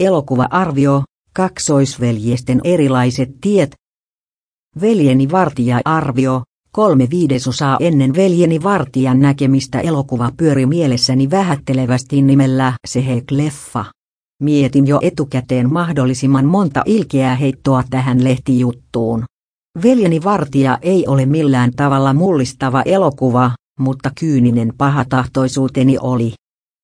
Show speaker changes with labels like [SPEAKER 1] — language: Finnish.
[SPEAKER 1] Elokuva-arvio, kaksoisveljesten erilaiset tiet. Veljeni Vartija-arvio, kolme viidesosaa ennen veljeni Vartijan näkemistä elokuva pyöri mielessäni vähättelevästi nimellä Sehek-leffa. Mietin jo etukäteen mahdollisimman monta ilkeää heittoa tähän lehtijuttuun. Veljeni Vartija ei ole millään tavalla mullistava elokuva, mutta kyyninen pahatahtoisuuteni oli.